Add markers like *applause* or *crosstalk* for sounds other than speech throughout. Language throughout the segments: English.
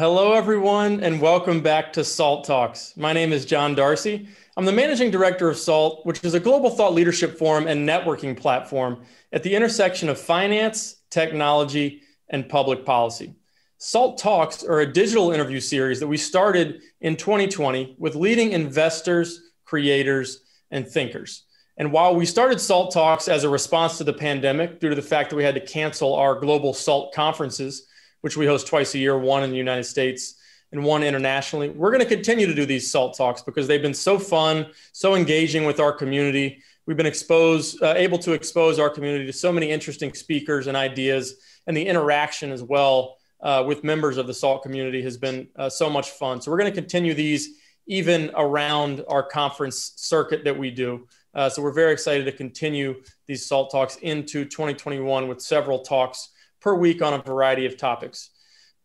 Hello, everyone, and welcome back to SALT Talks. My name is John Darcy. I'm the managing director of SALT, which is a global thought leadership forum and networking platform at the intersection of finance, technology, and public policy. SALT Talks are a digital interview series that we started in 2020 with leading investors, creators, and thinkers. And while we started SALT Talks as a response to the pandemic, due to the fact that we had to cancel our global SALT conferences, which we host twice a year, one in the United States and one internationally, we're going to continue to do these SALT Talks because they've been so fun, so engaging with our community. We've been exposed, uh, able to expose our community to so many interesting speakers and ideas, and the interaction as well uh, with members of the SALT community has been uh, so much fun. So we're going to continue these even around our conference circuit that we do. Uh, so we're very excited to continue these SALT talks into 2021 with several talks per week on a variety of topics.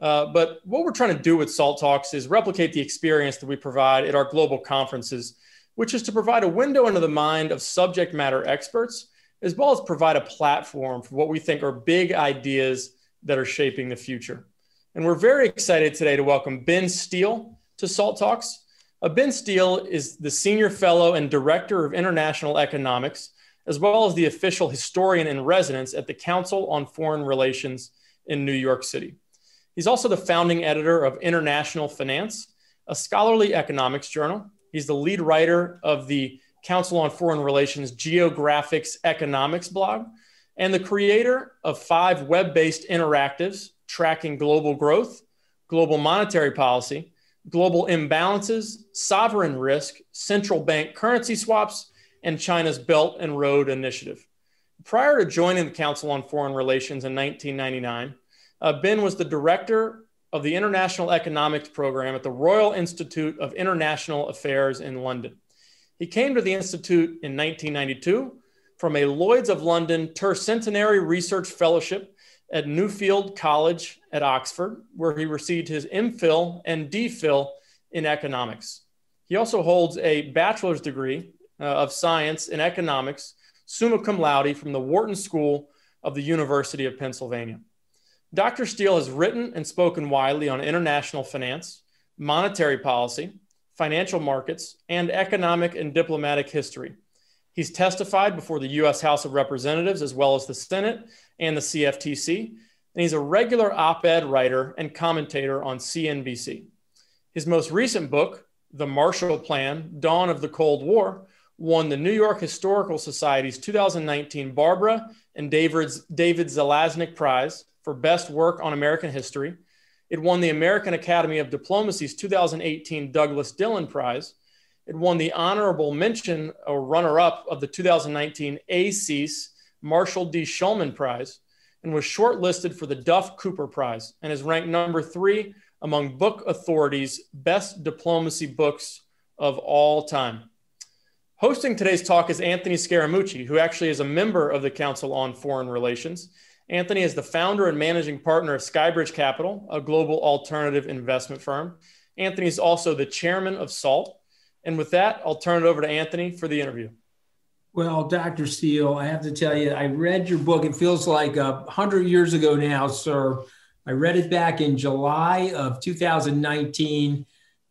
Uh, but what we're trying to do with SALT Talks is replicate the experience that we provide at our global conferences, which is to provide a window into the mind of subject matter experts, as well as provide a platform for what we think are big ideas that are shaping the future. And we're very excited today to welcome Benn Steil to SALT Talks. Uh, benn Steil is the Senior Fellow and Director of International Economics, as well as the official historian in residence at the Council on Foreign Relations in New York City. He's also the founding editor of International Finance, a scholarly economics journal. He's the lead writer of the Council on Foreign Relations Geographics Economics blog, and the creator of five web based interactives tracking global growth, global monetary policy, global imbalances, sovereign risk, central bank currency swaps, and China's Belt and Road Initiative. Prior to joining the Council on Foreign Relations in 1999, uh, Benn was the director of the International Economics Program at the Royal Institute of International Affairs in London. He came to the Institute in 1992 from a Lloyds of London Tercentenary Research Fellowship at Nuffield College at Oxford, where he received his MPhil and DPhil in economics. He also holds a bachelor's degree Uh, of science in economics, summa cum laude, from the Wharton School of the University of Pennsylvania. Dr. Steil has written and spoken widely on international finance, monetary policy, financial markets, and economic and diplomatic history. He's testified before the U.S. House of Representatives as well as the Senate and the CFTC, and he's a regular op ed writer and commentator on CNBC. His most recent book, The Marshall Plan Dawn of the Cold War, won the New York Historical Society's 2019 Barbara and David, David Zalaznick Prize for Best Work on American History. It won the American Academy of Diplomacy's 2018 Douglas Dillon Prize it won the honorable mention or runner up of the 2019 ACES Marshall D. Shulman Prize and was shortlisted for the Duff Cooper Prize and is ranked number three among Book Authority's best diplomacy books of all time. Hosting today's talk is Anthony Scaramucci, who actually is a member of the Council on Foreign Relations. Anthony is the founder and managing partner of Skybridge Capital, a global alternative investment firm. Anthony is also the chairman of SALT, and with that, I'll turn it over to Anthony for the interview. Well, Dr. Steil, I have to tell you, I read your book. It feels like a hundred years ago now, sir. I read it back in July of 2019.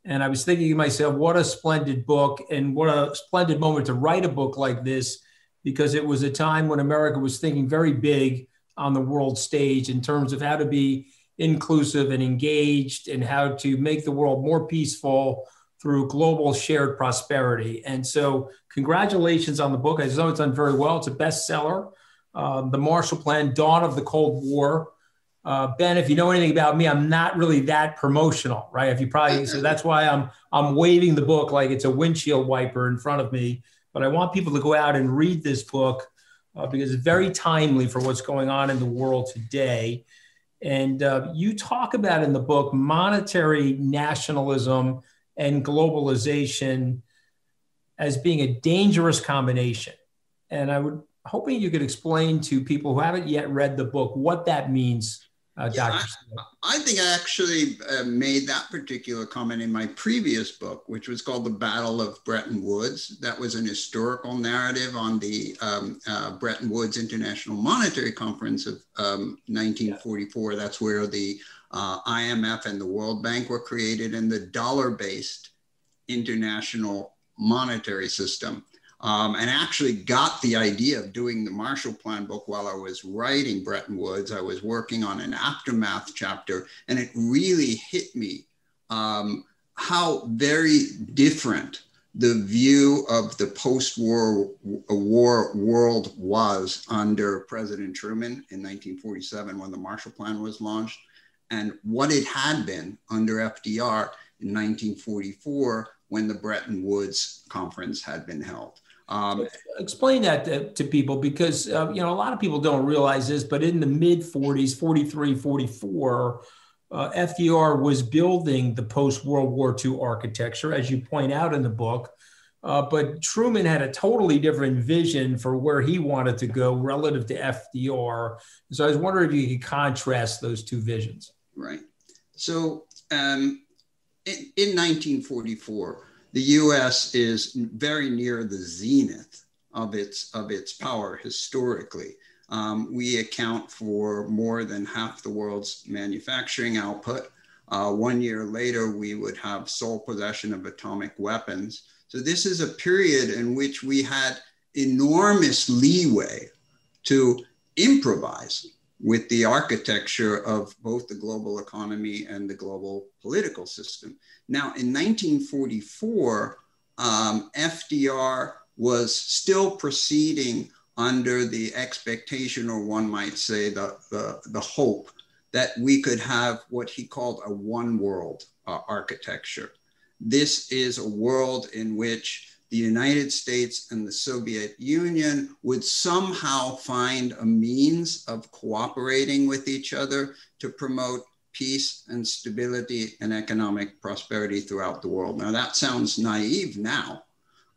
And I was thinking to myself, what a splendid book and what a splendid moment to write a book like this, because it was a time when America was thinking very big on the world stage in terms of how to be inclusive and engaged and how to make the world more peaceful, through global shared prosperity. And so, congratulations on the book. I know it's done very well. It's a bestseller. Um, the Marshall Plan, Dawn of the Cold War. Uh, benn, if you know anything about me, I'm not really that promotional, right? If you probably so that's why I'm I'm waving the book like it's a windshield wiper in front of me. But I want people to go out and read this book uh, because it's very timely for what's going on in the world today. And uh, you talk about in the book monetary nationalism and globalization as being a dangerous combination. And I would hoping you could explain to people who haven't yet read the book what that means uh, yeah, Dr. I, I, think I actually uh, made that particular comment in my previous book, which was called The Battle of Bretton Woods. That was an historical narrative on the um, uh, Bretton Woods International Monetary Conference of um, 1944. Yeah. That's where the uh, IMF and the World Bank were created, and the dollar based international monetary system um, and actually got the idea of doing the Marshall Plan book while I was writing Bretton Woods. I was working on an aftermath chapter, and it really hit me um, how very different the view of the post-war war world was under President Truman in 1947 when the Marshall Plan was launched, and what it had been under FDR in 1944 when the Bretton Woods conference had been held. Um, Explain that to, to people because uh, you know a lot of people don't realize this, but in the mid 40s, 43, 44, uh, FDR was building the post World War II architecture, as you point out in the book. Uh, but Truman had a totally different vision for where he wanted to go relative to FDR. So I was wondering if you could contrast those two visions. Right. So um, in, in 1944, the U.S. is very near the zenith of its of its power historically. Um, we account for more than half the world's manufacturing output. Uh, one year later, we would have sole possession of atomic weapons. So this is a period in which we had enormous leeway to improvise with the architecture of both the global economy and the global political system. Now, in 1944, um, FDR was still proceeding under the expectation, or one might say the, the, the hope, that we could have what he called a one world uh, architecture. This is a world in which the United States and the Soviet Union would somehow find a means of cooperating with each other to promote peace and stability and economic prosperity throughout the world. Now, that sounds naive now,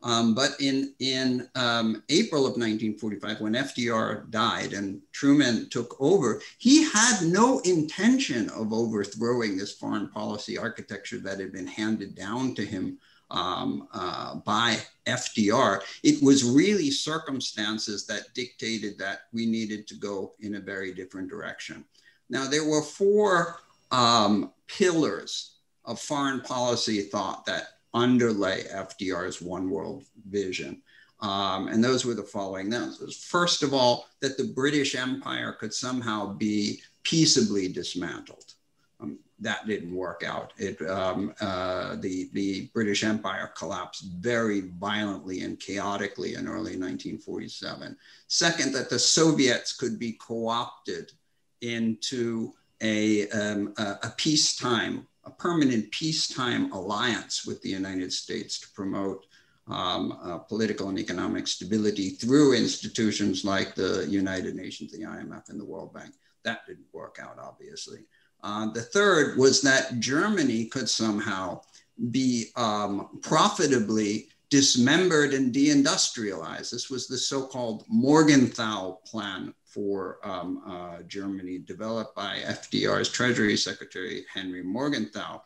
um, but in, in um, April of 1945, when FDR died and Truman took over, he had no intention of overthrowing this foreign policy architecture that had been handed down to him um, uh, by FDR. It was really circumstances that dictated that we needed to go in a very different direction. Now, there were four um, pillars of foreign policy thought that underlay FDR's one world vision. Um, and those were the following. Those. First of all, that the British Empire could somehow be peaceably dismantled. Um, that didn't work out. It, um, uh, the, the British Empire collapsed very violently and chaotically in early 1947. Second, that the Soviets could be co opted into a, um, a, a peacetime, a permanent peacetime alliance with the United States to promote um, uh, political and economic stability through institutions like the United Nations, the IMF, and the World Bank. That didn't work out, obviously. Uh, the third was that Germany could somehow be um, profitably dismembered and deindustrialized. This was the so called Morgenthau Plan for um, uh, Germany, developed by FDR's Treasury Secretary Henry Morgenthau.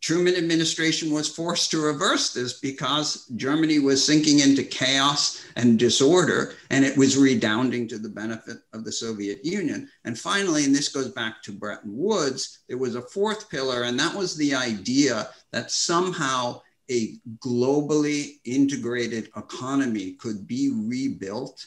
Truman administration was forced to reverse this because Germany was sinking into chaos and disorder, and it was redounding to the benefit of the Soviet Union. And finally, and this goes back to Bretton Woods, there was a fourth pillar, and that was the idea that somehow a globally integrated economy could be rebuilt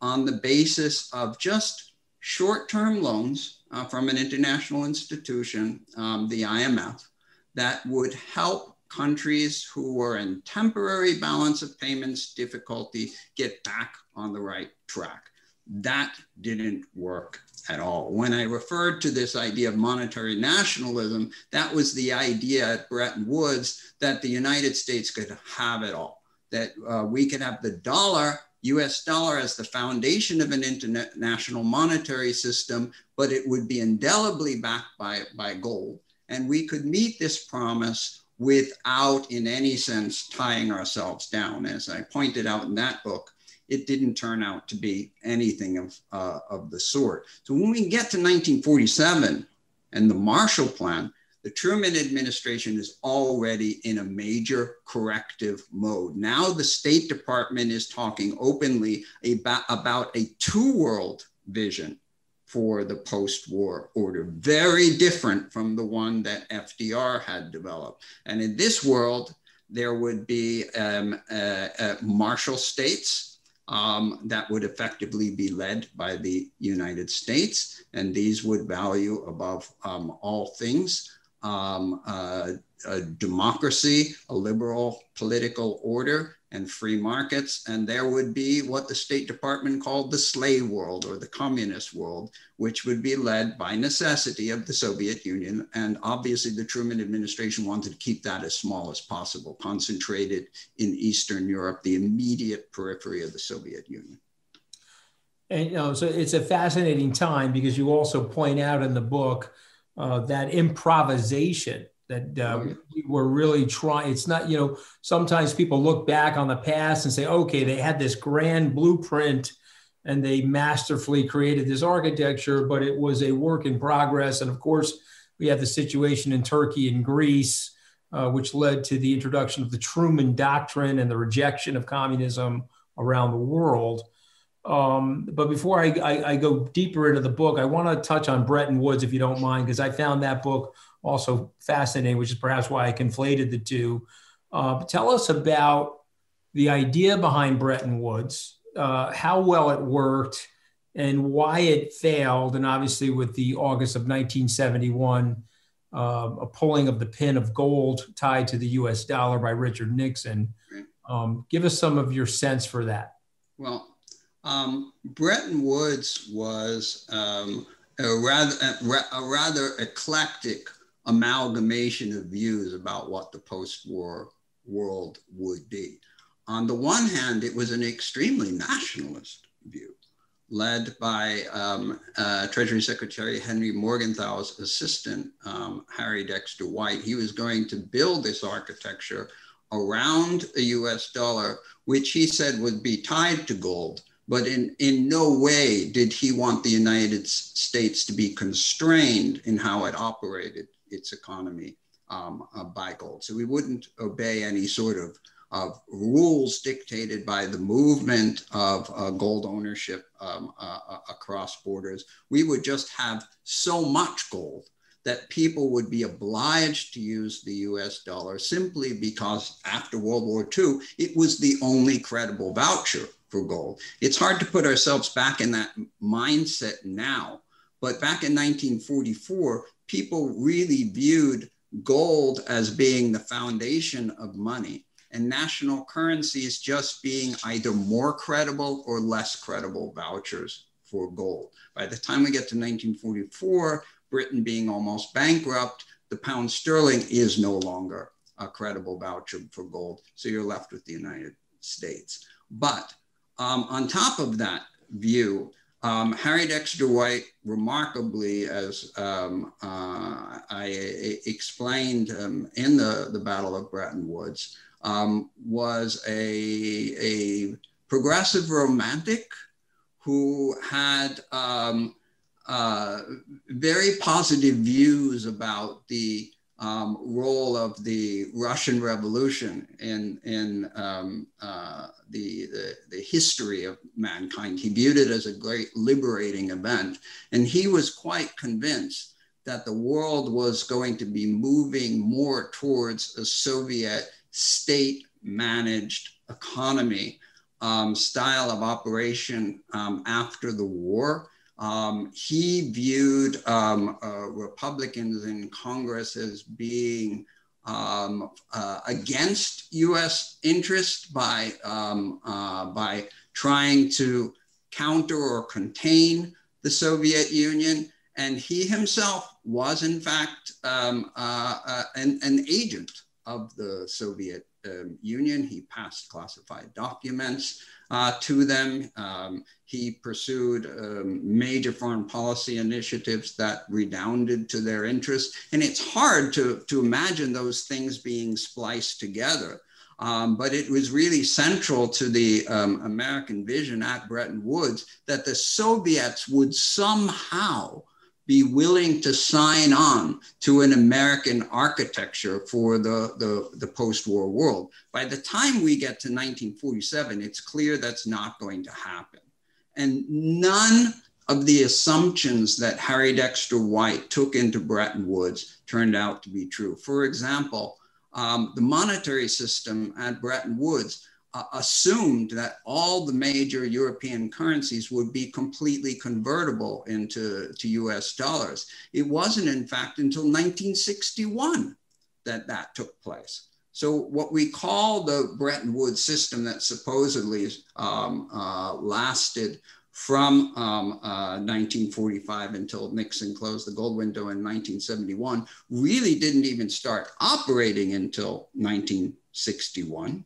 on the basis of just short term loans uh, from an international institution, um, the IMF, that would help countries who were in temporary balance of payments difficulty get back on the right track. That didn't work at all. When I referred to this idea of monetary nationalism, that was the idea at Bretton Woods that the United States could have it all, that uh, we could have the dollar US dollar as the foundation of an international monetary system, but it would be indelibly backed by, by gold. And we could meet this promise without, in any sense, tying ourselves down. As I pointed out in that book, it didn't turn out to be anything of, uh, of the sort. So when we get to 1947, and the Marshall Plan, the Truman administration is already in a major corrective mode. Now, the State Department is talking openly about, about a two world vision for the post war order, very different from the one that FDR had developed. And in this world, there would be um, uh, uh, Marshall states um, that would effectively be led by the United States, and these would value above um, all things um, uh, a democracy, a liberal political order, and free markets. And there would be what the State Department called the slave world or the communist world, which would be led by necessity of the Soviet Union. And obviously, the Truman administration wanted to keep that as small as possible, concentrated in Eastern Europe, the immediate periphery of the Soviet Union. And you know, so it's a fascinating time because you also point out in the book uh, that improvisation that uh, oh, we were really trying. It's not, you know, sometimes people look back on the past and say, okay, they had this grand blueprint and they masterfully created this architecture, but it was a work in progress. And of course, we have the situation in Turkey and Greece, uh, which led to the introduction of the Truman Doctrine and the rejection of communism around the world. Um, but before I, I, I, go deeper into the book, I want to touch on Bretton Woods, if you don't mind, because I found that book also fascinating, which is perhaps why I conflated the two. Uh, tell us about the idea behind Bretton Woods, uh, how well it worked, and why it failed. And obviously, with the August of 1971, uh, a pulling of the pin of gold tied to the US dollar by Richard Nixon. Um, give us some of your sense for that. Well, um, Bretton Woods was um, a, rather, a, rather eclectic amalgamation of views about what the post-war world would be. On the one hand, it was an extremely nationalist view, led by um, uh, Treasury Secretary Henry Morgenthau's assistant, um, Harry Dexter White. He was going to build this architecture around a US dollar, which he said would be tied to gold, but in, in no way did he want the United States to be constrained in how it operated its economy um, uh, by gold. So we wouldn't obey any sort of, of rules dictated by the movement of uh, gold ownership um, uh, uh across borders. We would just have so much gold that people would be obliged to use the US dollar simply because after World War II, it was the only credible voucher for gold. It's hard to put ourselves back in that mindset now, but back in 1944, people really viewed gold as being the foundation of money and national currencies just being either more credible or less credible vouchers for gold. By the time we get to 1944, Britain being almost bankrupt, the pound sterling is no longer a credible voucher for gold. So you're left with the United States. But um, on top of that view, um, Harry Dexter White, remarkably, as um, uh, I explained um, in the, the Battle of Bretton Woods, um, was a, a progressive romantic who had um, uh, very positive views about the um, role of the Russian Revolution in, in um, uh, the, the, the, history of mankind. He viewed it as a great liberating event. And he was quite convinced that the world was going to be moving more towards a Soviet state managed economy um, style of operation um, after the war. Um, he viewed um, uh, Republicans in Congress as being um, uh, against U.S. interest by, um, uh, by trying to counter or contain the Soviet Union. And he himself was, in fact, um, uh, uh, an, an agent of the Soviet um, Union. He passed classified documents uh, to them. Um, he pursued um, major foreign policy initiatives that redounded to their interests. And it's hard to, to imagine those things being spliced together. Um, but it was really central to the um, American vision at Bretton Woods that the Soviets would somehow be willing to sign on to an American architecture for the, the, the post war world. By the time we get to 1947, it's clear that's not going to happen. And none of the assumptions that Harry Dexter White took into Bretton Woods turned out to be true. For example, um, the monetary system at Bretton Woods uh, assumed that all the major European currencies would be completely convertible into to US dollars. It wasn't, in fact, until 1961 that that took place. So, what we call the Bretton Woods system that supposedly um, uh, lasted from um, uh, 1945 until Nixon closed the gold window in 1971 really didn't even start operating until 1961.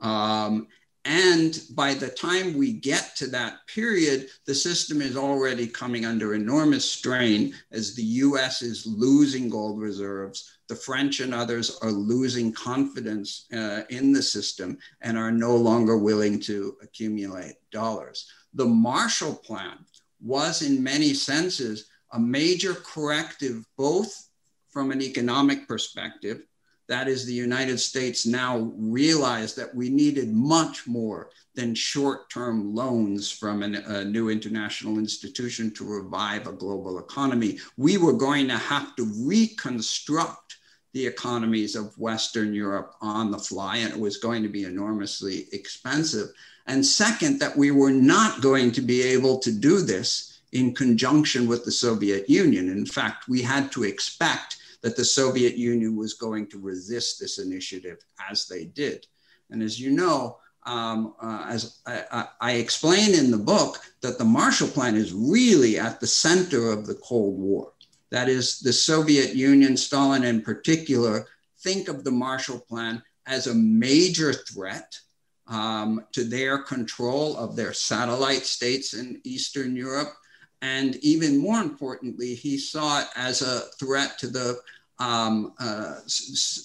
Um, and by the time we get to that period, the system is already coming under enormous strain as the US is losing gold reserves. The French and others are losing confidence uh, in the system and are no longer willing to accumulate dollars. The Marshall Plan was, in many senses, a major corrective, both from an economic perspective that is, the United States now realized that we needed much more than short term loans from an, a new international institution to revive a global economy. We were going to have to reconstruct the economies of Western Europe on the fly, and it was going to be enormously expensive. And second, that we were not going to be able to do this in conjunction with the Soviet Union. In fact, we had to expect that the Soviet Union was going to resist this initiative as they did. And as you know, um, uh, as I, I, explain in the book, that the Marshall Plan is really at the center of the Cold War. That is, the Soviet Union, Stalin in particular, think of the Marshall Plan as a major threat um, to their control of their satellite states in Eastern Europe, and even more importantly, he saw it as a threat to the um, uh,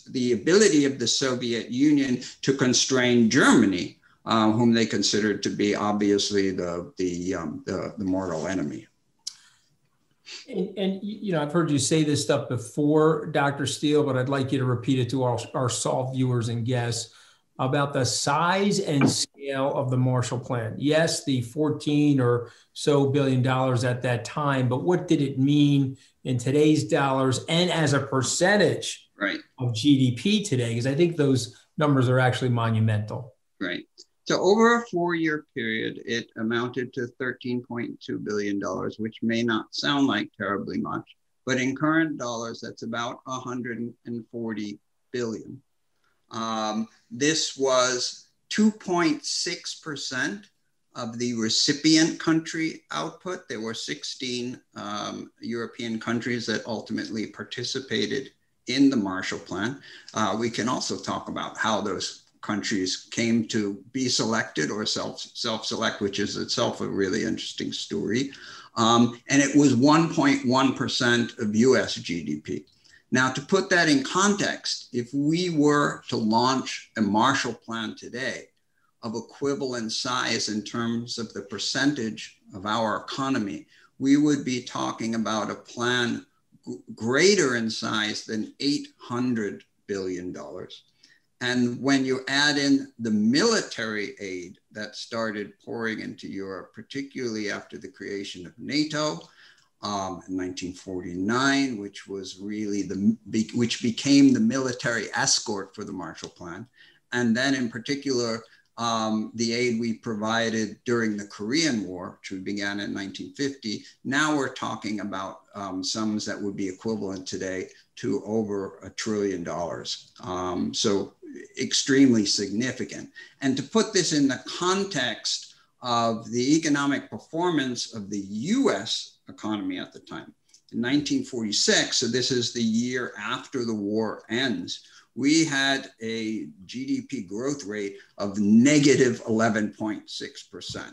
the ability of the Soviet Union to constrain Germany, uh, whom they considered to be obviously the the, um, the, the mortal enemy. And, and, you know, I've heard you say this stuff before, Dr. Steil, but I'd like you to repeat it to our, our SALT viewers and guests about the size and of the Marshall Plan. Yes, the 14 or so billion dollars at that time, but what did it mean in today's dollars and as a percentage right. of GDP today? Because I think those numbers are actually monumental. Right. So over a four-year period, it amounted to $13.2 billion, which may not sound like terribly much, but in current dollars, that's about 140 billion. Um, this was 2.6% of the recipient country output. There were 16 um, European countries that ultimately participated in the Marshall Plan. Uh, we can also talk about how those countries came to be selected or self self select, which is itself a really interesting story. Um, and it was 1.1% of US GDP. Now, to put that in context, if we were to launch a Marshall Plan today of equivalent size in terms of the percentage of our economy, we would be talking about a plan greater in size than $800 billion. And when you add in the military aid that started pouring into Europe, particularly after the creation of NATO, um, in 1949, which was really the which became the military escort for the Marshall Plan, and then in particular um, the aid we provided during the Korean War, which began in 1950. Now we're talking about um, sums that would be equivalent today to over a trillion dollars. Um, so extremely significant. And to put this in the context of the economic performance of the US economy at the time. In 1946, so this is the year after the war ends, we had a GDP growth rate of negative 11.6%.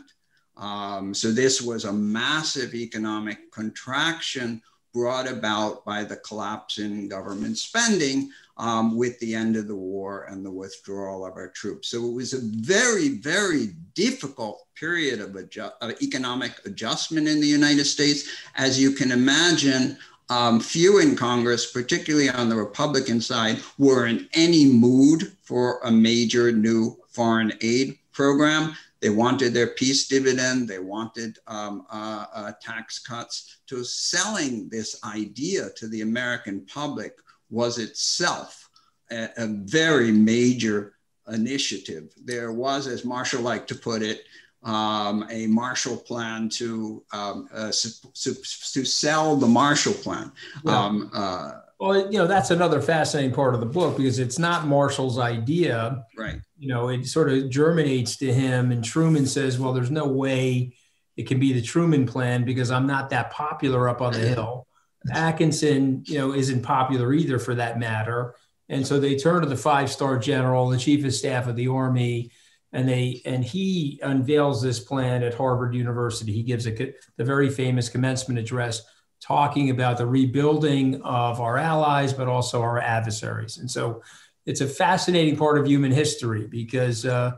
Um, so this was a massive economic contraction brought about by the collapse in government spending um, with the end of the war and the withdrawal of our troops. So it was a very, very difficult period of, of economic adjustment in the United States. As you can imagine, um, few in Congress, particularly on the Republican side, were in any mood for a major new foreign aid program. They wanted their peace dividend. They wanted um, uh, uh, tax cuts. To selling this idea to the American public was itself a, a very major initiative. There was, as Marshall liked to put it, um, a Marshall Plan to um, uh, to, sell the Marshall Plan. Yeah. Um, uh, well, you know that's another fascinating part of the book because it's not Marshall's idea. Right. You know, it sort of germinates to him, and Truman says, "Well, there's no way it can be the Truman Plan because I'm not that popular up on the hill." Acheson, you know, isn't popular either for that matter. And so they turn to the five-star general, the chief of staff of the army, and they and he unveils this plan at Harvard University. He gives a, the very famous commencement address talking about the rebuilding of our allies, but also our adversaries. And so it's a fascinating part of human history because uh,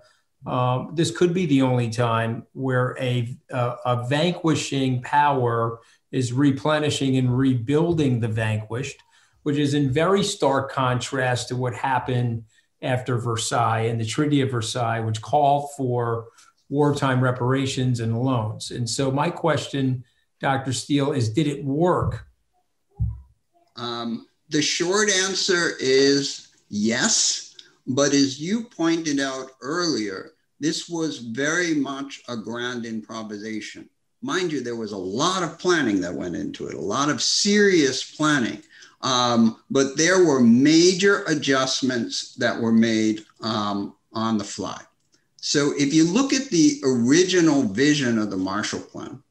um, this could be the only time where a, a, a vanquishing power is replenishing and rebuilding the vanquished, which is in very stark contrast to what happened after Versailles and the Treaty of Versailles, which called for wartime reparations and loans. And so, my question, Dr. Steil, is did it work? Um, the short answer is yes. But as you pointed out earlier, this was very much a grand improvisation. Mind you, there was a lot of planning that went into it, a lot of serious planning. Um, but there were major adjustments that were made um, on the fly. So if you look at the original vision of the Marshall Plan,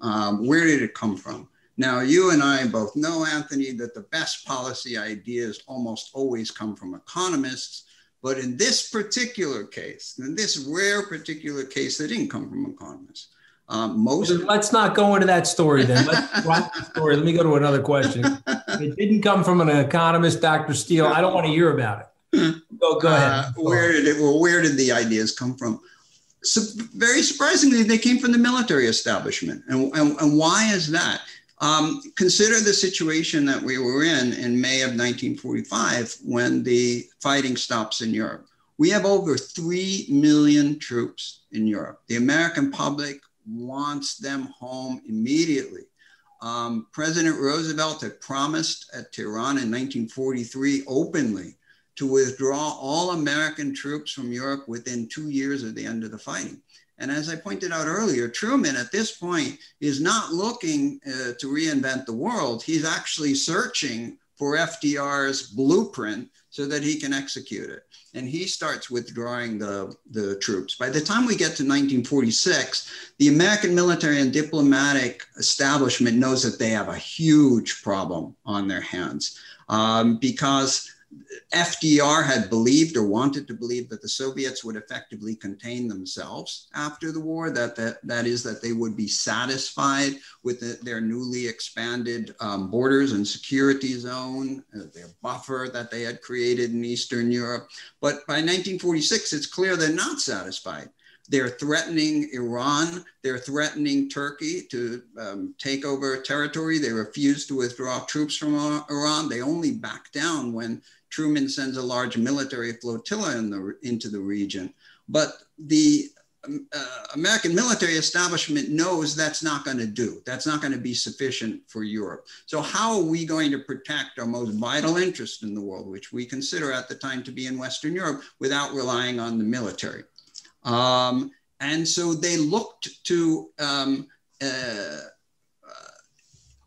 um, where did it come from? Now, you and I both know, Anthony, that the best policy ideas almost always come from economists. But in this particular case, in this rare particular case, they didn't come from economists. Um, most let's not go into that story then. Let's *laughs* drop the story. Let me go to another question. It didn't come from an economist, Dr. Steil. I don't want to hear about it. Go, go ahead. Uh, where did it? Well, where did the ideas come from? So very surprisingly, they came from the military establishment. And, and, and why is that? Um, consider the situation that we were in in May of 1945 when the fighting stops in Europe. We have over 3 million troops in Europe. The American public wants them home immediately. Um, President Roosevelt had promised at Tehran in 1943 openly to withdraw all American troops from Europe within two years of the end of the fighting. And as I pointed out earlier, Truman at this point is not looking uh, to reinvent the world. He's actually searching for FDR's blueprint so that he can execute it. And he starts withdrawing the, the troops. By the time we get to 1946, the American military and diplomatic establishment knows that they have a huge problem on their hands um, because FDR had believed or wanted to believe that the Soviets would effectively contain themselves after the war, that, that, that is, that they would be satisfied with the, their newly expanded um, borders and security zone, uh, their buffer that they had created in Eastern Europe. But by 1946, it's clear they're not satisfied. They're threatening Iran. They're threatening Turkey to um, take over territory. They refuse to withdraw troops from Iran. They only back down when Truman sends a large military flotilla in the, into the region. But the um, uh, American military establishment knows that's not going to do. That's not going to be sufficient for Europe. So, how are we going to protect our most vital interest in the world, which we consider at the time to be in Western Europe, without relying on the military? Um, and so they looked to um, uh, uh,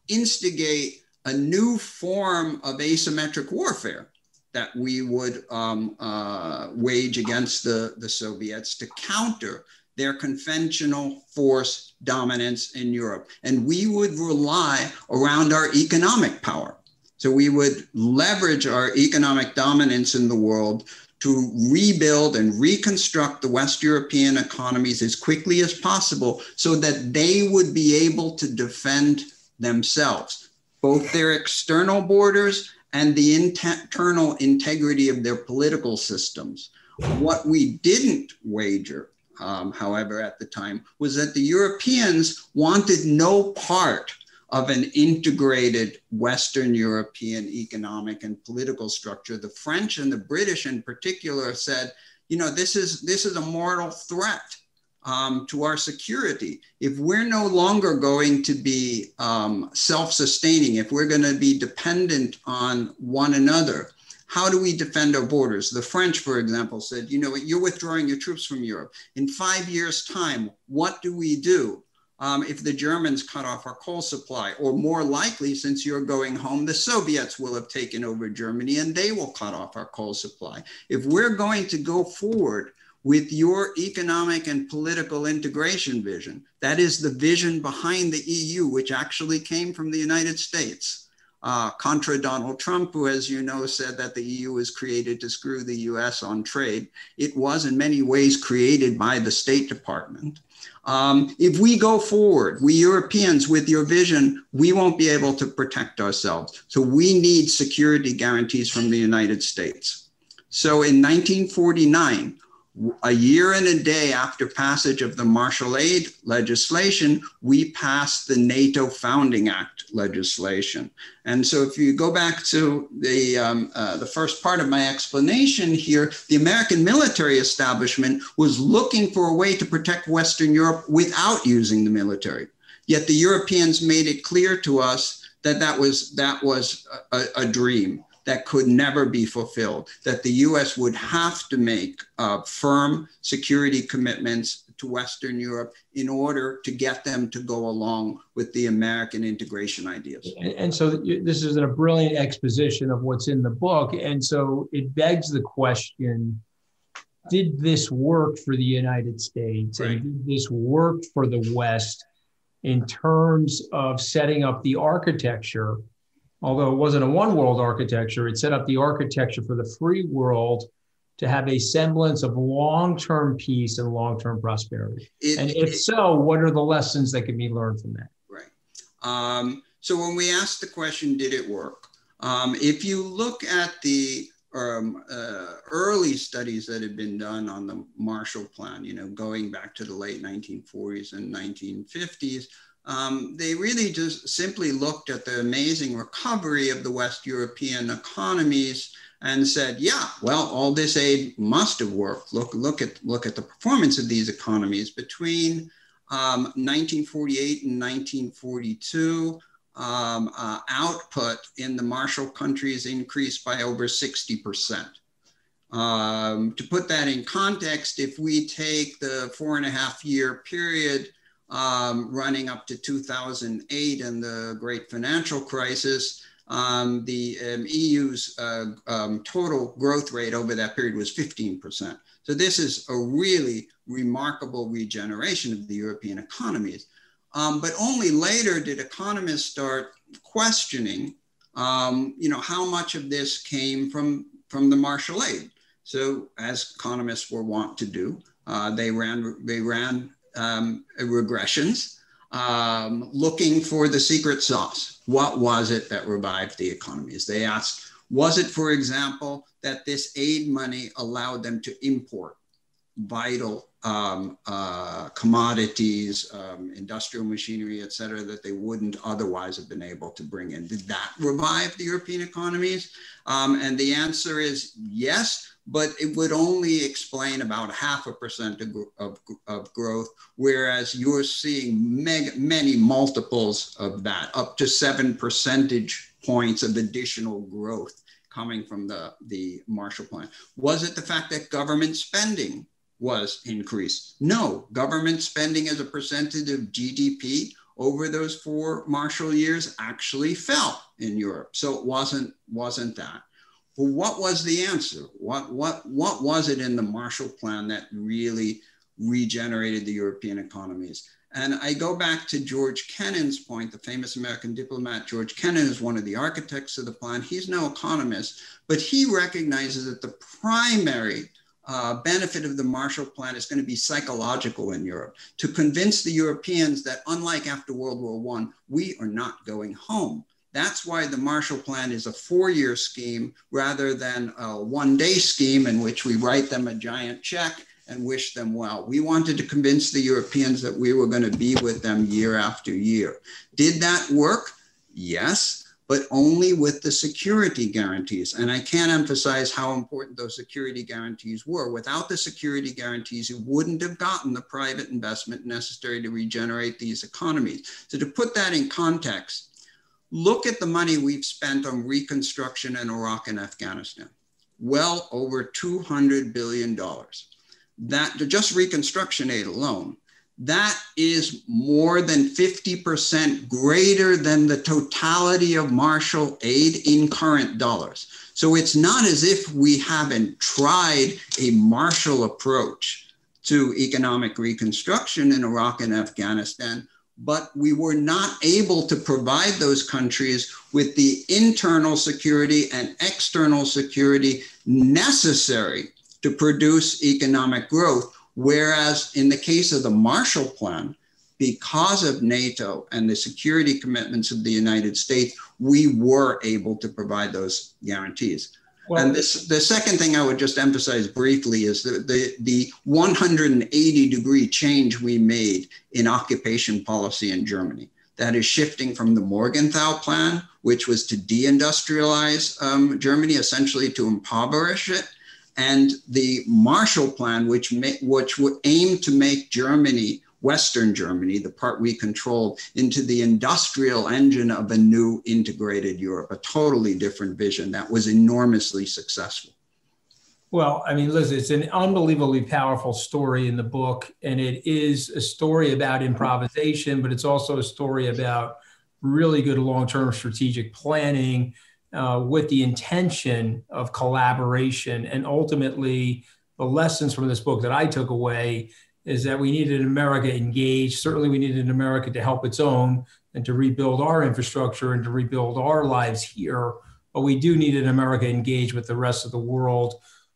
instigate a new form of asymmetric warfare that we would um, uh, wage against the, the Soviets to counter their conventional force dominance in Europe. And we would rely around our economic power. So we would leverage our economic dominance in the world to rebuild and reconstruct the West European economies as quickly as possible so that they would be able to defend themselves both their external borders and the internal integrity of their political systems. What we didn't wager, um, however, at the time, was that the Europeans wanted no part of an integrated Western European economic and political structure. The French and the British, in particular, said, you know, this is this is a mortal threat um, to our security. If we're no longer going to be um, self-sustaining, if we're going to be dependent on one another, how do we defend our borders? The French, for example, said, you know, you're withdrawing your troops from Europe. In five years' time, what do we do? Um, if the Germans cut off our coal supply, or more likely, since you're going home, the Soviets will have taken over Germany and they will cut off our coal supply. If we're going to go forward with your economic and political integration vision, that is the vision behind the EU, which actually came from the United States. Uh, contra Donald Trump, who, as you know, said that the EU was created to screw the US on trade. It was in many ways created by the State Department. Um, if we go forward, we Europeans, with your vision, we won't be able to protect ourselves. So we need security guarantees from the United States. So in 1949, a year and a day after passage of the Marshall Aid legislation, we passed the NATO Founding Act legislation. And so, if you go back to the, um, uh, the first part of my explanation here, the American military establishment was looking for a way to protect Western Europe without using the military. Yet the Europeans made it clear to us that that was, that was a, a dream that could never be fulfilled, that the US would have to make uh, firm security commitments to Western Europe in order to get them to go along with the American integration ideas. And, and so this is a brilliant exposition of what's in the book. And so it begs the question did this work for the United States? Right. And did this work for the West in terms of setting up the architecture? Although it wasn't a one world architecture, it set up the architecture for the free world to have a semblance of long term peace and long term prosperity. It, and if it, so, what are the lessons that can be learned from that? Right. Um, so, when we asked the question, did it work? Um, if you look at the um, uh, early studies that had been done on the Marshall Plan, you know, going back to the late 1940s and 1950s, um, they really just simply looked at the amazing recovery of the West European economies and said, yeah, well, all this aid must have worked. Look, look, at, look at the performance of these economies between um, 1948 and 1942. Um, uh, output in the Marshall countries increased by over 60%. Um, to put that in context, if we take the four and a half year period um, running up to 2008 and the great financial crisis, um, the um, EU's uh, um, total growth rate over that period was 15%. So this is a really remarkable regeneration of the European economies. Um, but only later did economists start questioning, um, you know, how much of this came from, from the Marshall Aid. So as economists were wont to do, uh, they ran, they ran um, regressions, um, looking for the secret sauce. What was it that revived the economies? They asked, was it, for example, that this aid money allowed them to import vital um, uh, commodities, um, industrial machinery, et cetera, that they wouldn't otherwise have been able to bring in. Did that revive the European economies? Um, and the answer is yes, but it would only explain about half a percent of, of, of growth, whereas you're seeing mega, many multiples of that, up to seven percentage points of additional growth coming from the, the Marshall Plan. Was it the fact that government spending was increased? No, government spending as a percentage of GDP over those four Marshall years actually fell in Europe. So it wasn't, wasn't that. Well, what was the answer? What, what, what was it in the Marshall Plan that really regenerated the European economies? And I go back to George Kennan's point, the famous American diplomat. George Kennan is one of the architects of the plan. He's no economist, but he recognizes that the primary uh, benefit of the Marshall Plan is going to be psychological in Europe to convince the Europeans that, unlike after World War I, we are not going home That's why the Marshall Plan is a four year scheme rather than a one day scheme in which we write them a giant check and wish them well. We wanted to convince the Europeans that we were going to be with them year after year. Did that work? Yes, but only with the security guarantees. And I can't emphasize how important those security guarantees were. Without the security guarantees, you wouldn't have gotten the private investment necessary to regenerate these economies. So, to put that in context, look at the money we've spent on reconstruction in Iraq and Afghanistan well over $200 billion that just reconstruction aid alone, that is more than 50% greater than the totality of Marshall aid in current dollars. So it's not as if we haven't tried a Marshall approach to economic reconstruction in Iraq and Afghanistan, but we were not able to provide those countries with the internal security and external security necessary to produce economic growth. Whereas in the case of the Marshall Plan, because of NATO and the security commitments of the United States, we were able to provide those guarantees. Well, and this, the second thing I would just emphasize briefly is the, the, the 180 degree change we made in occupation policy in Germany. That is shifting from the Morgenthau plan, which was to deindustrialize um, Germany, essentially to impoverish it, and the Marshall Plan, which, which would aim to make Germany, Western Germany, the part we controlled, into the industrial engine of a new integrated Europe, a totally different vision that was enormously successful. Well, I mean, Liz, it's an unbelievably powerful story in the book, and it is a story about improvisation, but it's also a story about really good long term strategic planning uh, with the intention of collaboration. And ultimately, the lessons from this book that I took away is that we needed an America engaged. Certainly, we needed an America to help its own and to rebuild our infrastructure and to rebuild our lives here. But we do need an America engaged with the rest of the world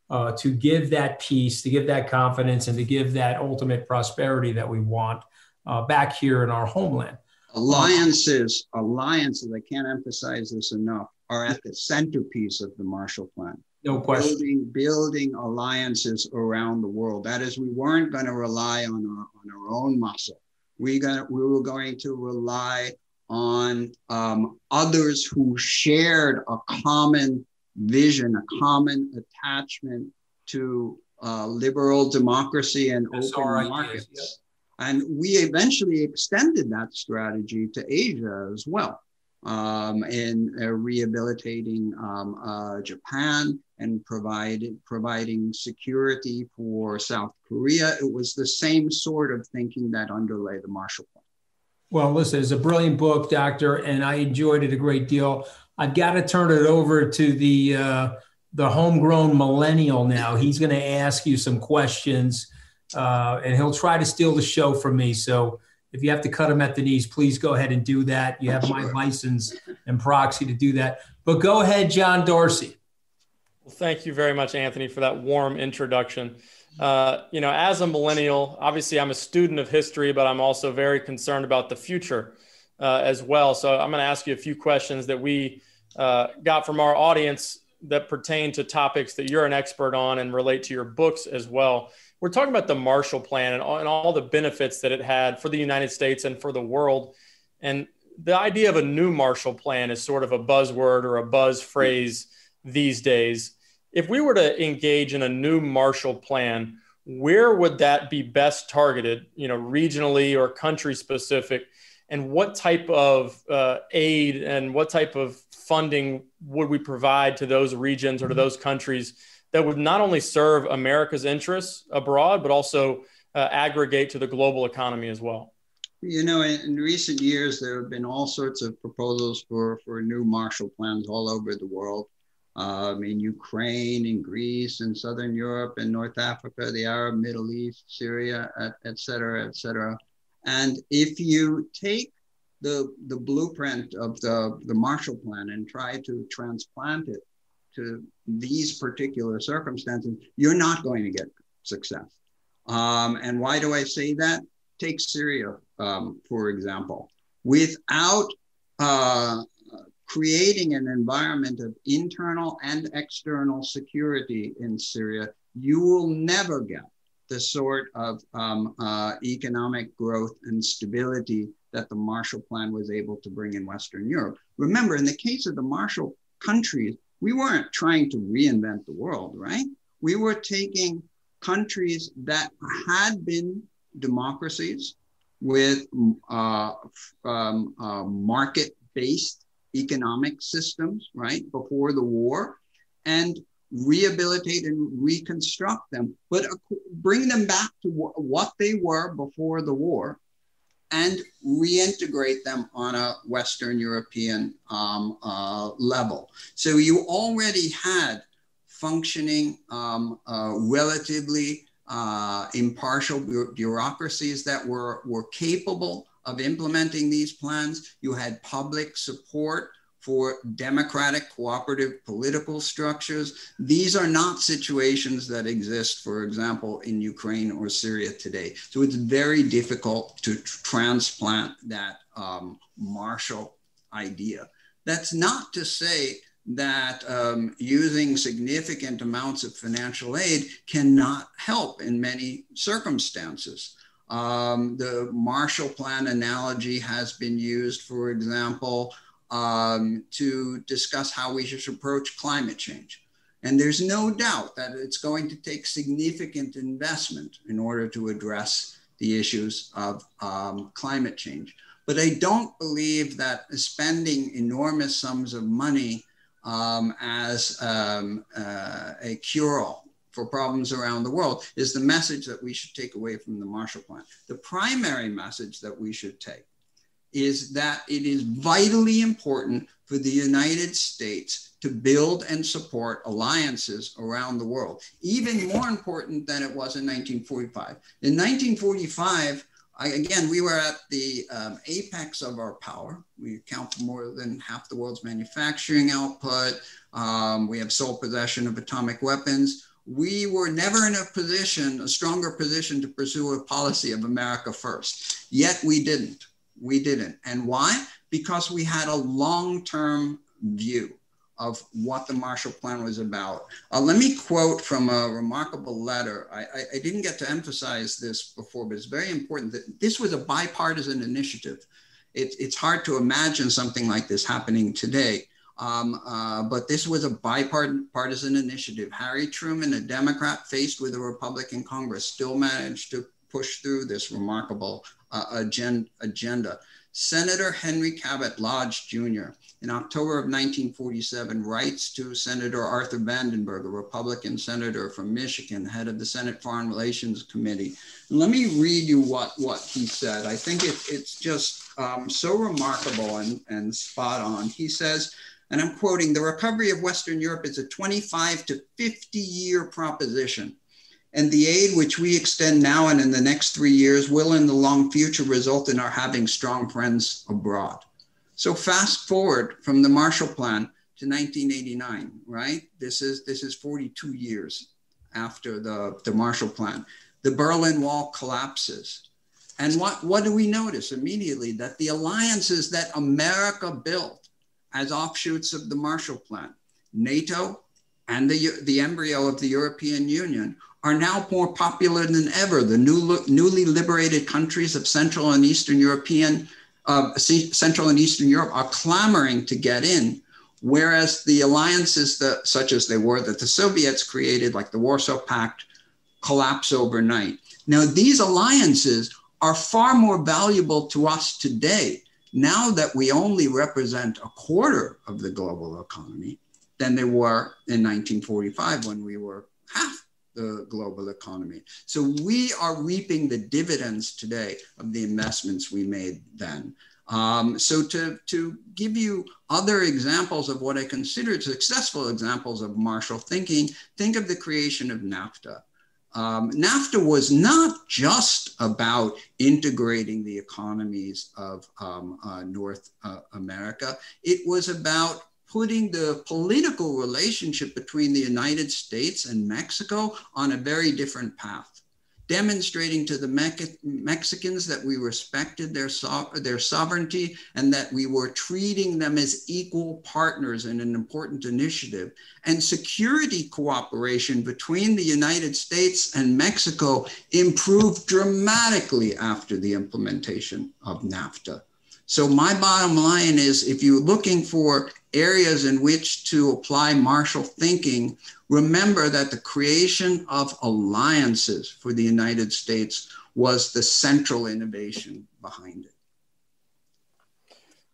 uh, to give that peace, to give that confidence, and to give that ultimate prosperity that we want uh, back here in our homeland. Alliances, alliances, I can't emphasize this enough are at the centerpiece of the Marshall Plan. No question. Building, building alliances around the world. That is, we weren't going to rely on our, on our own muscle. We, got, we were going to rely on um, others who shared a common vision, a common attachment to uh, liberal democracy and That's open markets. Ideas, yeah. And we eventually extended that strategy to Asia as well um, in uh, rehabilitating um, uh, Japan and provided, providing security for South Korea. It was the same sort of thinking that underlay the Marshall Plan. Well, listen, it's a brilliant book, Doctor, and I enjoyed it a great deal. I've got to turn it over to the uh, the homegrown millennial now. He's going to ask you some questions, uh, and he'll try to steal the show from me. So if you have to cut them at the knees, please go ahead and do that. You have my license and proxy to do that. But go ahead, John Darsie. Well, thank you very much, Anthony, for that warm introduction. Uh, you know, as a millennial, obviously I'm a student of history, but I'm also very concerned about the future uh, as well. So I'm going to ask you a few questions that we uh, got from our audience that pertain to topics that you're an expert on and relate to your books as well we're talking about the Marshall Plan and all, and all the benefits that it had for the United States and for the world. And the idea of a new Marshall Plan is sort of a buzzword or a buzz phrase these days. If we were to engage in a new Marshall Plan, where would that be best targeted, you know, regionally or country specific? And what type of uh, aid and what type of funding would we provide to those regions or to those countries that would not only serve America's interests abroad, but also uh, aggregate to the global economy as well? You know, in, in, recent years, there have been all sorts of proposals for, for new Marshall Plans all over the world. Um, in Ukraine, in Greece, in Southern Europe, in North Africa, the Arab Middle East, Syria, et, et cetera, et cetera. And if you take the, the blueprint of the, the Marshall Plan and try to transplant it to these particular circumstances, you're not going to get success. Um, and why do I say that? Take Syria, um, for example. Without uh, creating an environment of internal and external security in Syria, you will never get the sort of um, uh, economic growth and stability that the Marshall Plan was able to bring in Western Europe. Remember, in the case of the Marshall countries, we weren't trying to reinvent the world, right? We were taking countries that had been democracies with uh, um, uh, market based economic systems, right, before the war, and rehabilitate and reconstruct them, but bring them back to what they were before the war and reintegrate them on a Western European um, uh, level. So you already had functioning, um, uh, relatively uh, impartial bureaucracies that were, were capable of implementing these plans. You had public support for democratic cooperative political structures. These are not situations that exist, for example, in Ukraine or Syria today. So it's very difficult to transplant that um, Marshall idea. That's not to say that um, using significant amounts of financial aid cannot help in many circumstances. Um, the Marshall Plan analogy has been used, for example, um, to discuss how we should approach climate change. And there's no doubt that it's going to take significant investment in order to address the issues of um, climate change. But I don't believe that spending enormous sums of money um, as um, uh, a cure-all for problems around the world is the message that we should take away from the Marshall Plan. The primary message that we should take is that it is vitally important for the United States to build and support alliances around the world, even more important than it was in 1945. In 1945, I, again, we were at the um, apex of our power. We account for more than half the world's manufacturing output. Um, we have sole possession of atomic weapons. We were never in a position, a stronger position to pursue a policy of America first. Yet we didn't we didn't. And why? Because we had a long term view of what the Marshall Plan was about. Uh, let me quote from a remarkable letter. I, I, I, didn't get to emphasize this before, but it's very important that this was a bipartisan initiative. It, it's hard to imagine something like this happening today. Um, uh, but this was a bipartisan initiative. Harry Truman, a Democrat faced with a Republican Congress, still managed to push through this remarkable uh, agenda. Senator Henry Cabot Lodge Jr. in October of 1947 writes to Senator Arthur Vandenberg, a Republican senator from Michigan, head of the Senate Foreign Relations Committee. And let me read you what, what he said. I think it, it's just um, so remarkable and, and spot on. He says, and I'm quoting, the recovery of Western Europe is a 25 to 50 year proposition and the aid which we extend now and in the next three years will in the long future result in our having strong friends abroad. So fast forward from the Marshall Plan to 1989, right? This is, this is 42 years after the, the Marshall Plan. The Berlin Wall collapses. And what, what do we notice immediately? That the alliances that America built as offshoots of the Marshall Plan, NATO and the, the embryo of the European Union, are now more popular than ever. The new, newly liberated countries of Central and Eastern European, uh, Central and Eastern Europe are clamoring to get in, whereas the alliances that, such as they were that the Soviets created, like the Warsaw Pact, collapse overnight. Now, these alliances are far more valuable to us today, now that we only represent a quarter of the global economy, than they were in 1945 when we were half the global economy. So we are reaping the dividends today of the investments we made then. Um, so to, to give you other examples of what I consider successful examples of Marshall thinking, think of the creation of NAFTA. Um, NAFTA was not just about integrating the economies of um, uh, North uh, America. It was about putting the political relationship between the United States and Mexico on a very different path. demonstrating to the Mexicans that we respected their, so their sovereignty and that we were treating them as equal partners in an important initiative. And security cooperation between the United States and Mexico improved dramatically after the implementation of NAFTA. So, my bottom line is if you're looking for areas in which to apply Marshall thinking, remember that the creation of alliances for the United States was the central innovation behind it.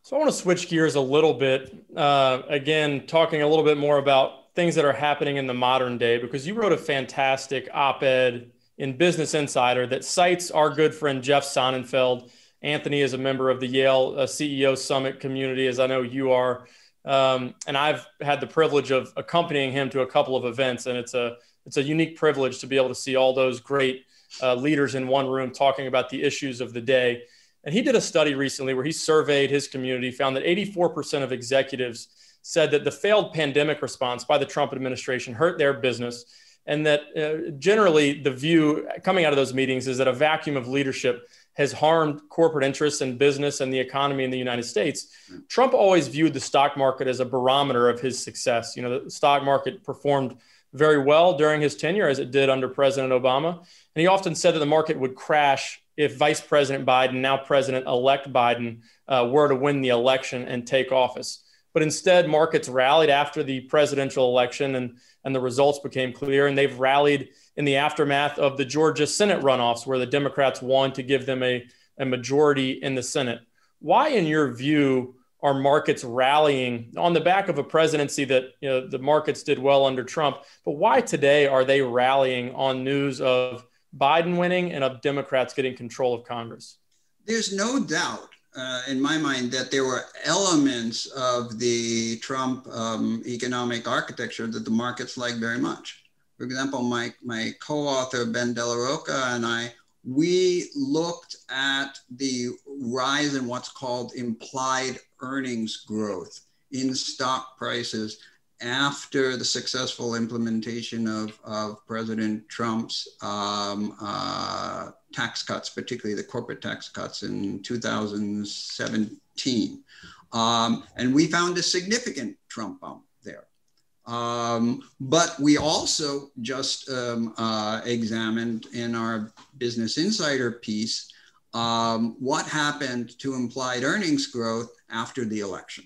So I want to switch gears a little bit. Uh, again, talking a little bit more about things that are happening in the modern day, because you wrote a fantastic op ed in Business Insider that cites our good friend Jeff Sonnenfeld. Anthony is a member of the Yale uh, CEO Summit community, as I know you are. Um, and I've had the privilege of accompanying him to a couple of events, and it's a it's a unique privilege to be able to see all those great uh, leaders in one room talking about the issues of the day. And he did a study recently where he surveyed his community, found that 84% of executives said that the failed pandemic response by the Trump administration hurt their business, and that uh, generally the view coming out of those meetings is that a vacuum of leadership has harmed corporate interests and business and the economy in the United States. Trump always viewed the stock market as a barometer of his success. You know, the stock market performed very well during his tenure, as it did under President Obama. And he often said that the market would crash if Vice President Biden, now President elect Biden, uh, were to win the election and take office. But instead, markets rallied after the presidential election and, and the results became clear, and they've rallied in the aftermath of the Georgia Senate runoffs, where the Democrats won to give them a, a majority in the Senate. Why, in your view, are markets rallying on the back of a presidency that you know, the markets did well under Trump? But why today are they rallying on news of Biden winning and of Democrats getting control of Congress? There's no doubt uh, in my mind that there were elements of the Trump um, economic architecture that the markets like very much. For example, my, my co-author, Ben Della Rocca, and I, we looked at the rise in what's called implied earnings growth in stock prices after the successful implementation of, of President Trump's um, uh, tax cuts, particularly the corporate tax cuts in 2017. Um, and we found a significant Trump bump. Um, but we also just um, uh, examined in our Business Insider piece um, what happened to implied earnings growth after the election.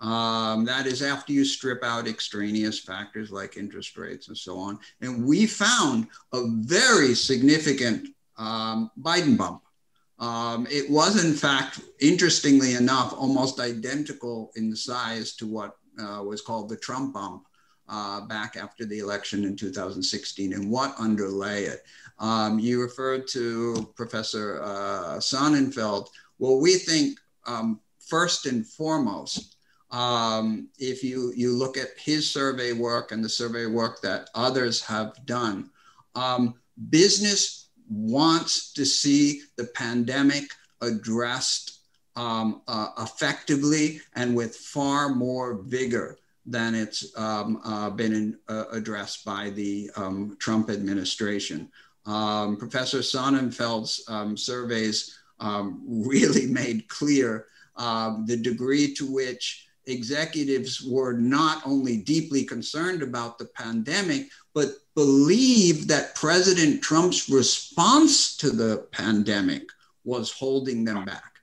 Um, that is after you strip out extraneous factors like interest rates and so on. And we found a very significant um, Biden bump. Um, it was, in fact, interestingly enough, almost identical in size to what uh, was called the Trump bump uh, back after the election in 2016 and what underlay it. Um, you referred to Professor uh, Sonnenfeld. Well, we think um, first and foremost, um, if you, you look at his survey work and the survey work that others have done, um, business wants to see the pandemic addressed um, uh, effectively and with far more vigor than it's um, uh, been in, uh, addressed by the um, Trump administration. Um, Professor Sonnenfeld's um, surveys um, really *laughs* made clear the degree to which executives were not only deeply concerned about the pandemic, but believed that President Trump's response to the pandemic was holding them back.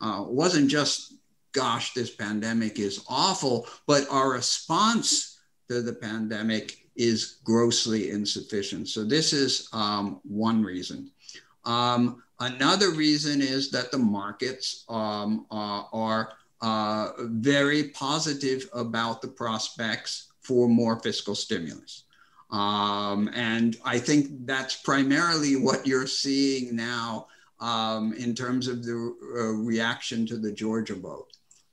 Uh, wasn't just, gosh, this pandemic is awful, but our response to the pandemic is grossly insufficient. So, this is um, one reason. Um, another reason is that the markets um, uh, are uh, very positive about the prospects for more fiscal stimulus. Um, and I think that's primarily what you're seeing now um, in terms of the uh, reaction to the Georgia vote.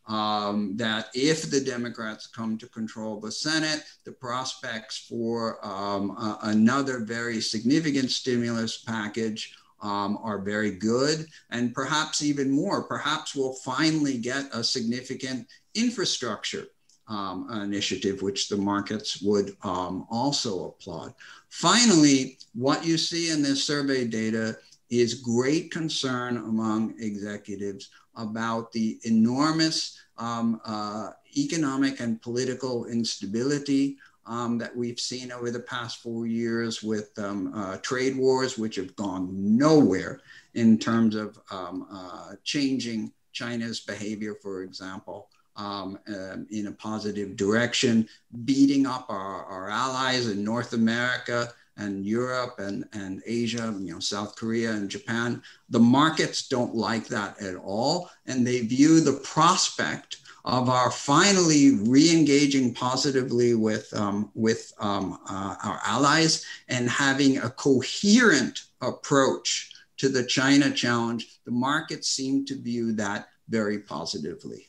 Um, that if the Democrats come to control the Senate, the prospects for um, a, another very significant stimulus package um, are very good, and perhaps even more. Perhaps we'll finally get a significant infrastructure um, initiative, which the markets would um, also applaud. Finally, what you see in this survey data is great concern among executives about the enormous um, uh, economic and political instability um, that we've seen over the past four years with um, uh, trade wars, which have gone nowhere in terms of um, uh, changing China's behavior, for example, um, uh, in a positive direction, beating up our, our allies in North America and Europe and, and Asia, you know, South Korea and Japan. The markets don't like that at all. And they view the prospect of our finally re-engaging positively with, um, with um, uh, our allies and having a coherent approach to the China challenge, the markets seem to view that very positively.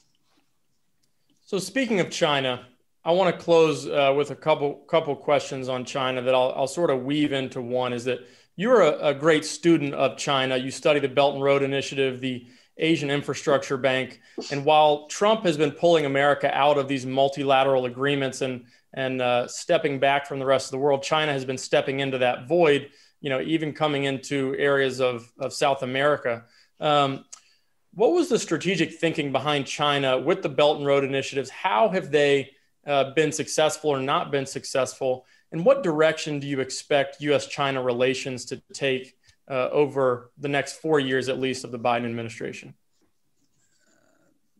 So speaking of China, I want to close uh, with a couple couple questions on China that I'll, I'll sort of weave into one. Is that you're a, a great student of China. You study the Belt and Road Initiative, the Asian Infrastructure Bank, and while Trump has been pulling America out of these multilateral agreements and and uh, stepping back from the rest of the world, China has been stepping into that void. You know, even coming into areas of of South America. Um, what was the strategic thinking behind China with the Belt and Road initiatives? How have they uh, been successful or not been successful? And what direction do you expect US China relations to take uh, over the next four years, at least, of the Biden administration?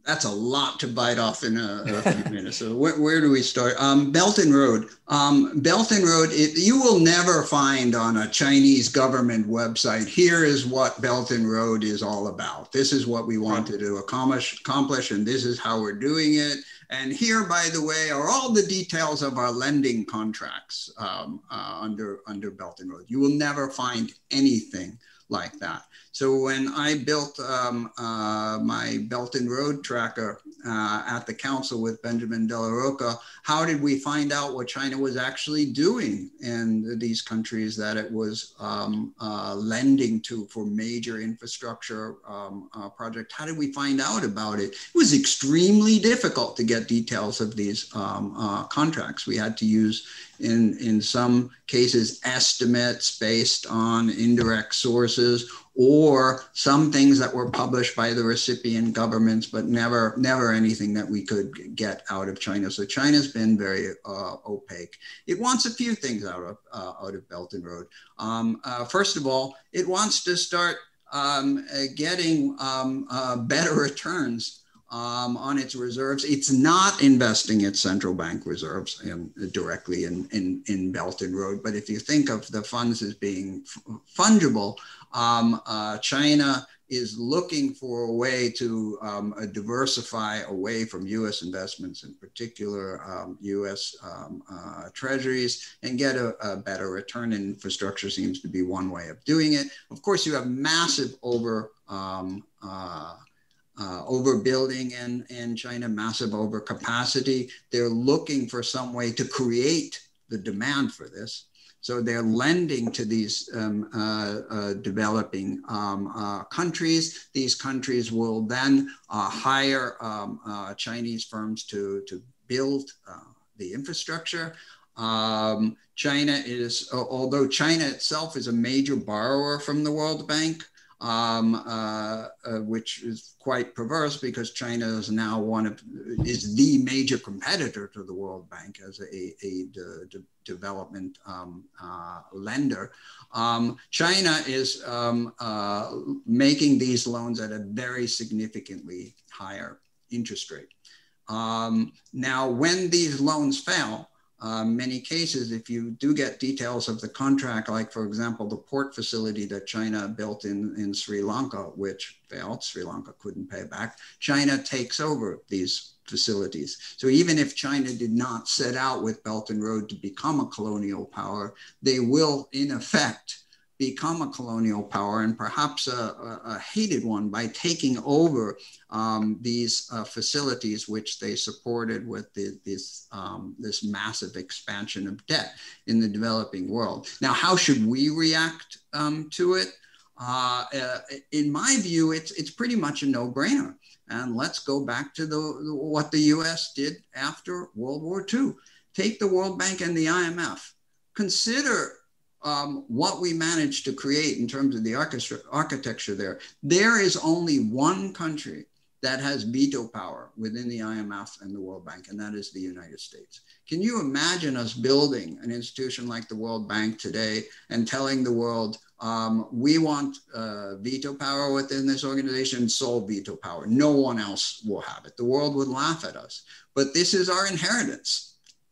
That's a lot to bite off in a, a few *laughs* minutes. So where, where, do we start? Um, Belt and Road. Um, Belt and Road. It, you will never find on a Chinese government website. Here is what Belt and Road is all about. This is what we wanted to accomplish, accomplish, and this is how we're doing it. And here, by the way, are all the details of our lending contracts um, uh, under under Belt and Road. You will never find anything like that. So when I built um, uh, my Belt and Road tracker uh, at the council with Benjamin Della Rocca, how did we find out what China was actually doing in these countries that it was um, uh, lending to for major infrastructure um, uh, project? How did we find out about it? It was extremely difficult to get details of these um, uh, contracts. We had to use in, in some cases estimates based on indirect sources or some things that were published by the recipient governments, but never, never anything that we could get out of China. So China's been very uh, opaque. It wants a few things out of uh, out of Belt and Road. Um, uh, first of all, it wants to start um, uh, getting um, uh, better returns um, on its reserves. It's not investing its central bank reserves in, directly in, in, in Belt and Road. But if you think of the funds as being fungible, um, uh, China is looking for a way to um, uh, diversify away from US investments, in particular um, US um, uh, treasuries, and get a, a, better return. Infrastructure seems to be one way of doing it. Of course, you have massive over. Um, uh, uh, overbuilding in, in China, massive overcapacity. They're looking for some way to create the demand for this. So they're lending to these um, uh, uh, developing um, uh, countries. These countries will then uh, hire um, uh, Chinese firms to, to build uh, the infrastructure. Um, China is, although China itself is a major borrower from the World Bank, um, uh, uh, which is quite perverse because China is now one of is the major competitor to the World Bank as a, a de, de development um, uh, lender. Um, China is um, uh, making these loans at a very significantly higher interest rate. Um, now, when these loans fail, uh, many cases, if you do get details of the contract, like for example, the port facility that China built in, in Sri Lanka, which failed, Sri Lanka couldn't pay back, China takes over these facilities. So even if China did not set out with Belt and Road to become a colonial power, they will in effect become a colonial power and perhaps a, a, a hated one by taking over um, these uh, facilities which they supported with the, this, um, this massive expansion of debt in the developing world. Now, how should we react um, to it? uh, uh, in my view, it's, it's pretty much a no brainer. And let's go back to the, what the US did after World War II. Take the World Bank and the IMF. Consider um, what we managed to create in terms of the architecture there. There is only one country that has veto power within the IMF and the World Bank, and that is the United States. Can you imagine us building an institution like the World Bank today and telling the world, um, we want uh, veto power within this organization, sole veto power. No one else will have it. The world would laugh at us. But this is our inheritance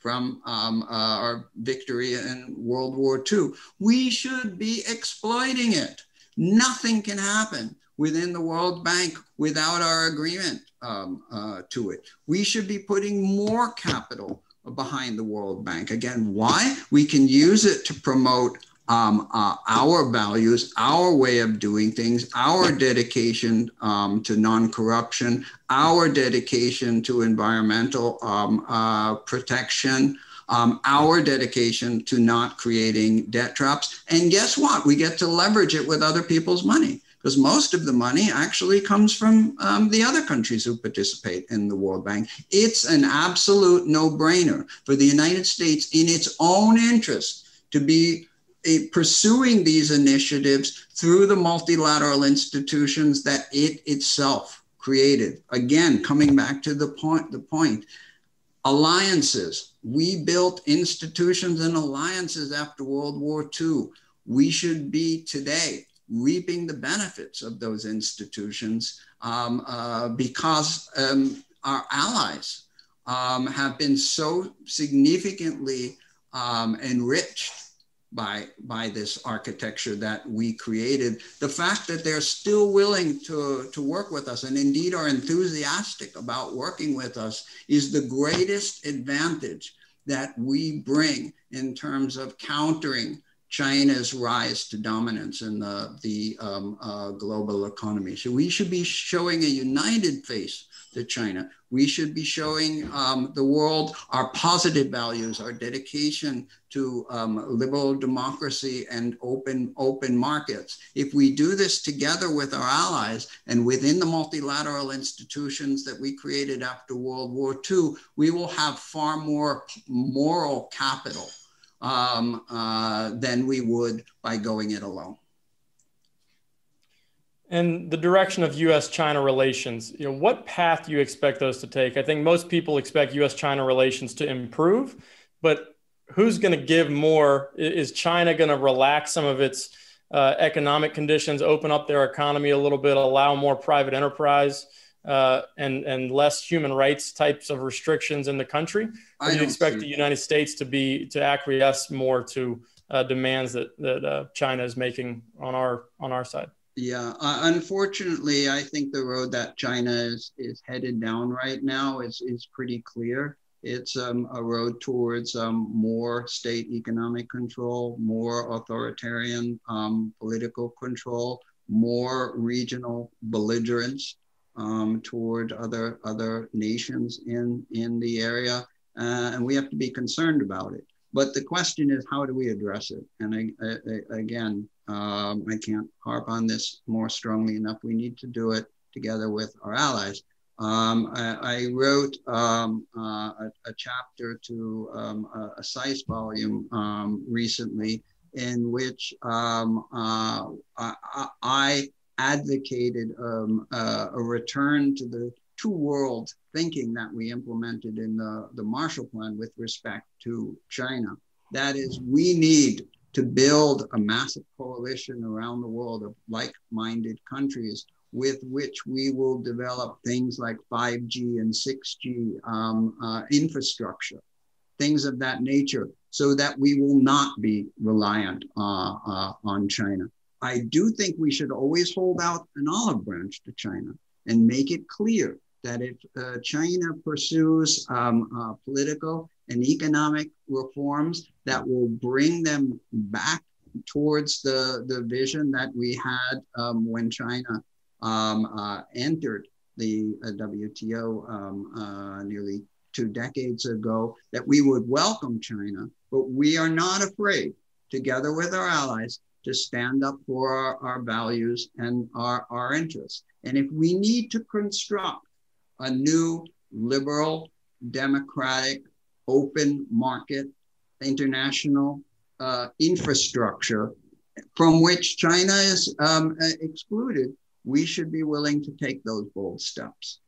from um, uh, our victory in World War II. We should be exploiting it. Nothing can happen within the World Bank without our agreement um, uh, to it. We should be putting more capital behind the World Bank. Again, why? We can use it to promote um, uh, our values, our way of doing things, our dedication um, to non corruption, our dedication to environmental um, uh, protection, um, our dedication to not creating debt traps. And guess what? We get to leverage it with other people's money because most of the money actually comes from um, the other countries who participate in the World Bank. It's an absolute no brainer for the United States, in its own interest, to be pursuing these initiatives through the multilateral institutions that it itself created. Again, coming back to the point, the point, alliances. We built institutions and alliances after World War II. We should be today reaping the benefits of those institutions um, uh, because um, our allies um, have been so significantly um, enriched by, by this architecture that we created. The fact that they're still willing to, to work with us and indeed are enthusiastic about working with us is the greatest advantage that we bring in terms of countering China's rise to dominance in the, the um, uh, global economy. So we should be showing a united face to China. We should be showing um, the world our positive values, our dedication to um, liberal democracy and open, open markets. If we do this together with our allies and within the multilateral institutions that we created after World War II, we will have far more moral capital um, uh, than we would by going it alone. And the direction of U.S.-China relations, you know, what path do you expect those to take? I think most people expect U.S.-China relations to improve, but who's going to give more? Is China going to relax some of its uh, economic conditions, open up their economy a little bit, allow more private enterprise? uh, and and less human rights types of restrictions in the country? Or do you expect the United States to be to acquiesce more to uh, demands that that uh, China is making on our on our side? Yeah, uh, unfortunately, I think the road that China is is headed down right now is is pretty clear. It's um, a road towards um, more state economic control, more authoritarian um, political control, more regional belligerence um, toward other other nations in in the area, uh, and we have to be concerned about it. But the question is, how do we address it? And I, I, again, um, I can't harp on this more strongly enough. We need to do it together with our allies. Um, I, I, wrote um, uh, a, a, chapter to um, a, a SAIS volume um, recently in which um, uh, I, I, advocated um, uh, a return to the two world thinking that we implemented in the, the Marshall Plan with respect to China. That is, we need to build a massive coalition around the world of like minded countries with which we will develop things like 5G and 6G um, uh, infrastructure, things of that nature, so that we will not be reliant uh, uh, on China. I do think we should always hold out an olive branch to China and make it clear that if uh, China pursues um, uh, political and economic reforms that will bring them back towards the, the vision that we had um, when China um, uh, entered the uh, WTO um, uh, nearly two decades ago, that we would welcome China, but we are not afraid, together with our allies, to stand up for our, our values and our, our interests. And if we need to construct a new liberal, democratic, open market, international uh, infrastructure from which China is um, uh, excluded, we should be willing to take those bold steps.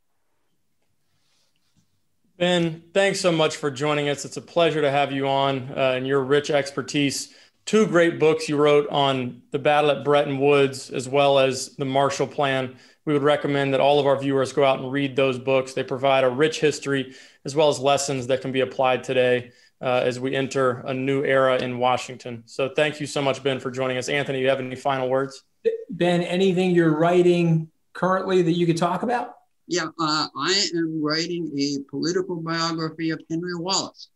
Benn, thanks so much for joining us. It's a pleasure to have you on uh, and your rich expertise. Two great books you wrote on the battle at Bretton Woods as well as the Marshall Plan. We would recommend that all of our viewers go out and read those books. They provide a rich history as well as lessons that can be applied today uh, as we enter a new era in Washington. So thank you so much, Benn, for joining us. Anthony, do you have any final words? Benn, anything you're writing currently that you could talk about? Yeah, uh, I am writing a political biography of Henry Wallace,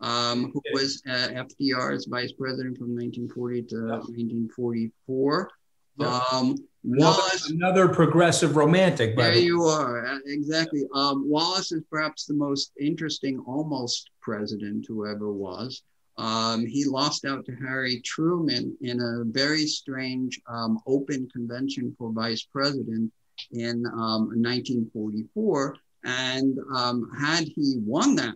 um, who was uh, FDR's vice president from 1940 to yeah. 1944. Yeah. Um, Wallace, another, progressive romantic. There you are, uh, exactly. Um, Wallace is perhaps the most interesting, almost president who ever was. Um, he lost out to Harry Truman in a very strange um, open convention for vice president in um, 1944. And um, had he won that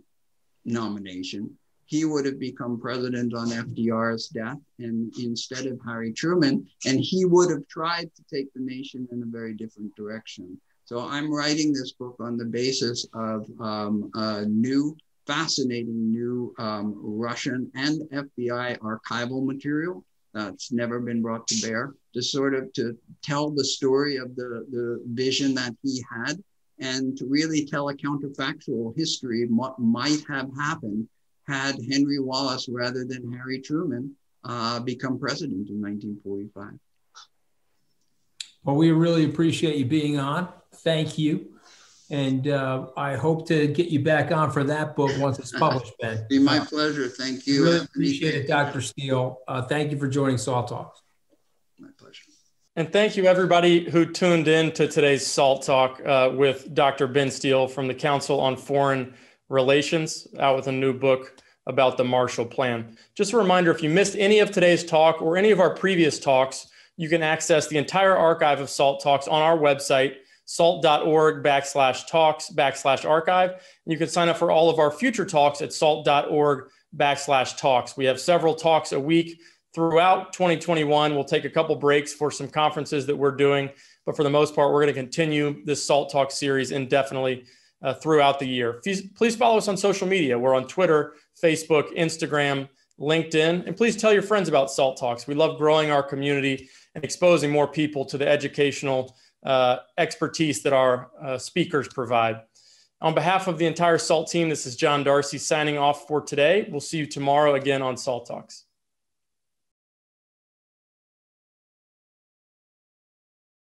nomination, he would have become president on FDR's death and instead of Harry Truman, and he would have tried to take the nation in a very different direction. So I'm writing this book on the basis of um, a new, fascinating new um, Russian and FBI archival material that's never been brought to bear to sort of to tell the story of the, the vision that he had and to really tell a counterfactual history of what might have happened had Henry Wallace rather than Harry Truman uh, become president in 1945. Well, we really appreciate you being on. Thank you. And uh, I hope to get you back on for that book once it's published, Benn. *laughs* Be my pleasure. Thank you. Really appreciate it, Dr. Steil. Uh, thank you for joining Salt Talks. And thank you, everybody who tuned in to today's Salt Talk uh, with Dr. Benn Steil from the Council on Foreign Relations, out with a new book about the Marshall Plan. Just a reminder if you missed any of today's talk or any of our previous talks, you can access the entire archive of SALT Talks on our website salt.org backslash talks backslash archive. And you can sign up for all of our future talks at salt.org backslash talks. We have several talks a week throughout 2021. We'll take a couple breaks for some conferences that we're doing, but for the most part, we're going to continue this Salt Talk series indefinitely uh, throughout the year. Please follow us on social media. We're on Twitter, Facebook, Instagram, LinkedIn, and please tell your friends about Salt Talks. We love growing our community and exposing more people to the educational uh, expertise that our uh, speakers provide. On behalf of the entire SALT team, this is John Darsie signing off for today. We'll see you tomorrow again on SALT Talks.